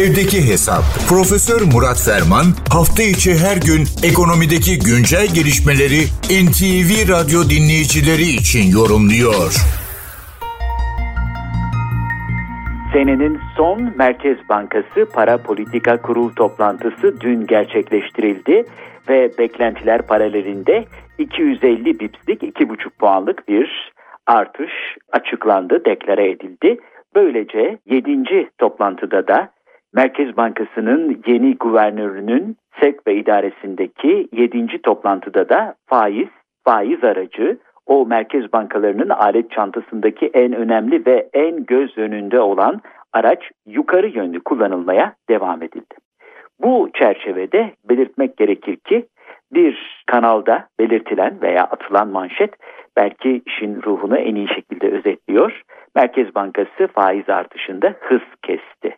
Evdeki Hesap. Profesör Murat Ferman hafta içi her gün ekonomideki güncel gelişmeleri NTV Radyo dinleyicileri için yorumluyor. Senenin son Merkez Bankası Para Politika Kurul toplantısı dün gerçekleştirildi ve beklentiler paralelinde 250 bipslik 2,5 puanlık bir artış açıklandı, deklare edildi. Böylece 7. toplantıda da Merkez Bankası'nın yeni guvernörünün SEK ve idaresindeki 7. toplantıda da faiz, faiz aracı o merkez bankalarının alet çantasındaki en önemli ve en göz önünde olan araç yukarı yönlü kullanılmaya devam edildi. Bu çerçevede belirtmek gerekir ki bir kanalda belirtilen veya atılan manşet belki işin ruhunu en iyi şekilde özetliyor. Merkez Bankası faiz artışında hız kesti.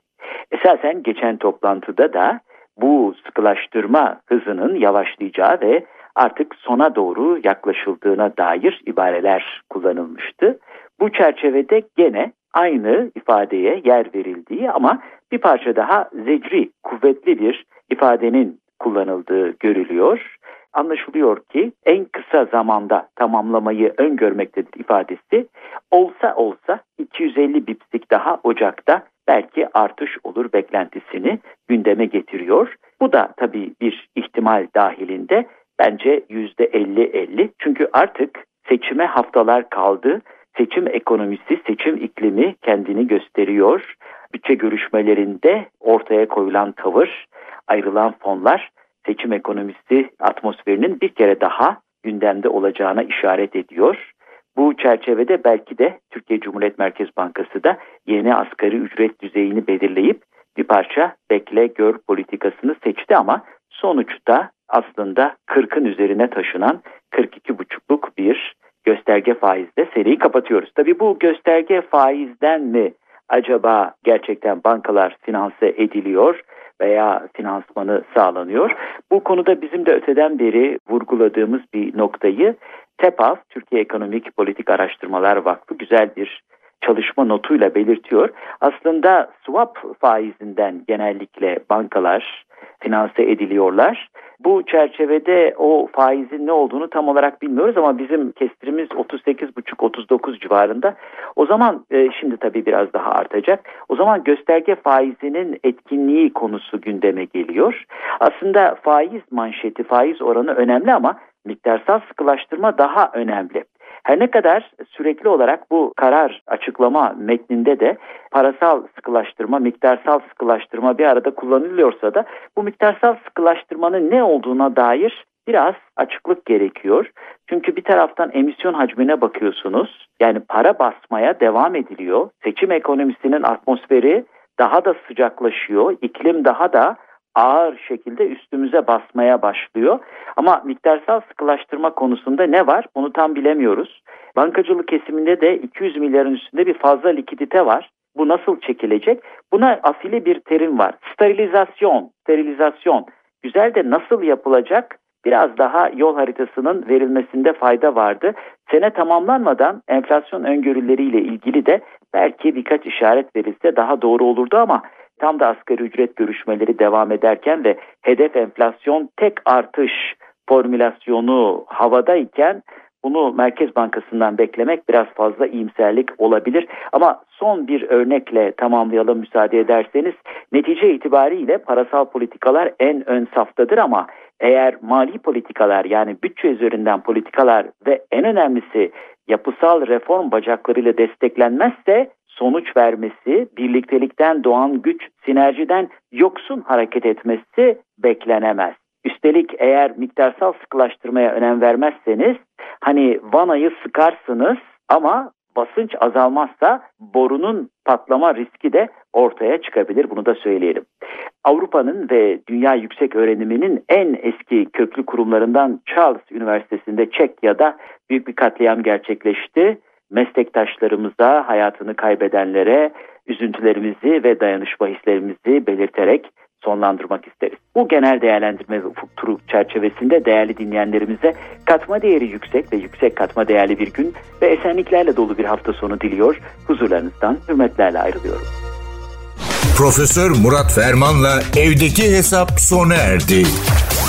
Esasen geçen toplantıda da bu sıkılaştırma hızının yavaşlayacağı ve artık sona doğru yaklaşıldığına dair ibareler kullanılmıştı. Bu çerçevede gene aynı ifadeye yer verildiği ama bir parça daha zecri, kuvvetli bir ifadenin kullanıldığı görülüyor. Anlaşılıyor ki en kısa zamanda tamamlamayı öngörmektedir ifadesi. Olsa olsa 250 bipslik daha Ocak'ta belki artış olur beklentisini gündeme getiriyor. Bu da tabii bir ihtimal dahilinde bence %50-50 çünkü artık seçime haftalar kaldı. Seçim ekonomisi, seçim iklimi kendini gösteriyor. Bütçe görüşmelerinde ortaya koyulan tavır, ayrılan fonlar seçim ekonomisi atmosferinin bir kere daha gündemde olacağına işaret ediyor. Bu çerçevede belki de Türkiye Cumhuriyet Merkez Bankası da yeni asgari ücret düzeyini belirleyip bir parça bekle gör politikasını seçti ama sonuçta aslında 40'ın üzerine taşınan 42,5'luk bir gösterge faizle seriyi kapatıyoruz. Tabii bu gösterge faizden mi acaba gerçekten bankalar finanse ediliyor veya finansmanı sağlanıyor? Bu konuda bizim de öteden beri vurguladığımız bir noktayı TEPAV, Türkiye Ekonomik Politik Araştırmalar Vakfı güzel bir çalışma notuyla belirtiyor. Aslında swap faizinden genellikle bankalar finanse ediliyorlar. Bu çerçevede o faizin ne olduğunu tam olarak bilmiyoruz ama bizim kestirimiz 38,5-39 civarında. O zaman e, şimdi tabii biraz daha artacak. O zaman gösterge faizinin etkinliği konusu gündeme geliyor. Aslında faiz manşeti, faiz oranı önemli ama miktarsal sıkılaştırma daha önemli. Her ne kadar sürekli olarak bu karar açıklama metninde de parasal sıkılaştırma, miktarsal sıkılaştırma bir arada kullanılıyorsa da bu miktarsal sıkılaştırmanın ne olduğuna dair biraz açıklık gerekiyor. Çünkü bir taraftan emisyon hacmine bakıyorsunuz. Yani para basmaya devam ediliyor. Seçim ekonomisinin atmosferi daha da sıcaklaşıyor. İklim daha da ağır şekilde üstümüze basmaya başlıyor. Ama miktarsal sıkılaştırma konusunda ne var? Bunu tam bilemiyoruz. Bankacılık kesiminde de 200 milyarın üstünde bir fazla likidite var. Bu nasıl çekilecek? Buna afili bir terim var. Sterilizasyon, sterilizasyon. Güzel de nasıl yapılacak? Biraz daha yol haritasının verilmesinde fayda vardı. Sene tamamlanmadan enflasyon öngörüleriyle ilgili de belki birkaç işaret verilse daha doğru olurdu ama tam da asgari ücret görüşmeleri devam ederken ve hedef enflasyon tek artış formülasyonu havadayken bunu Merkez Bankası'ndan beklemek biraz fazla iyimserlik olabilir. Ama son bir örnekle tamamlayalım müsaade ederseniz. Netice itibariyle parasal politikalar en ön saftadır ama eğer mali politikalar yani bütçe üzerinden politikalar ve en önemlisi yapısal reform bacaklarıyla desteklenmezse sonuç vermesi, birliktelikten doğan güç, sinerjiden yoksun hareket etmesi beklenemez. Üstelik eğer miktarsal sıkılaştırmaya önem vermezseniz hani vanayı sıkarsınız ama basınç azalmazsa borunun patlama riski de ortaya çıkabilir. Bunu da söyleyelim. Avrupa'nın ve dünya yüksek öğreniminin en eski köklü kurumlarından Charles Üniversitesi'nde Çekya'da büyük bir katliam gerçekleşti meslektaşlarımıza, hayatını kaybedenlere üzüntülerimizi ve dayanışma hislerimizi belirterek sonlandırmak isteriz. Bu genel değerlendirme ve ufuk turu çerçevesinde değerli dinleyenlerimize katma değeri yüksek ve yüksek katma değerli bir gün ve esenliklerle dolu bir hafta sonu diliyor. Huzurlarınızdan hürmetlerle ayrılıyorum. Profesör Murat Ferman'la evdeki hesap sona erdi.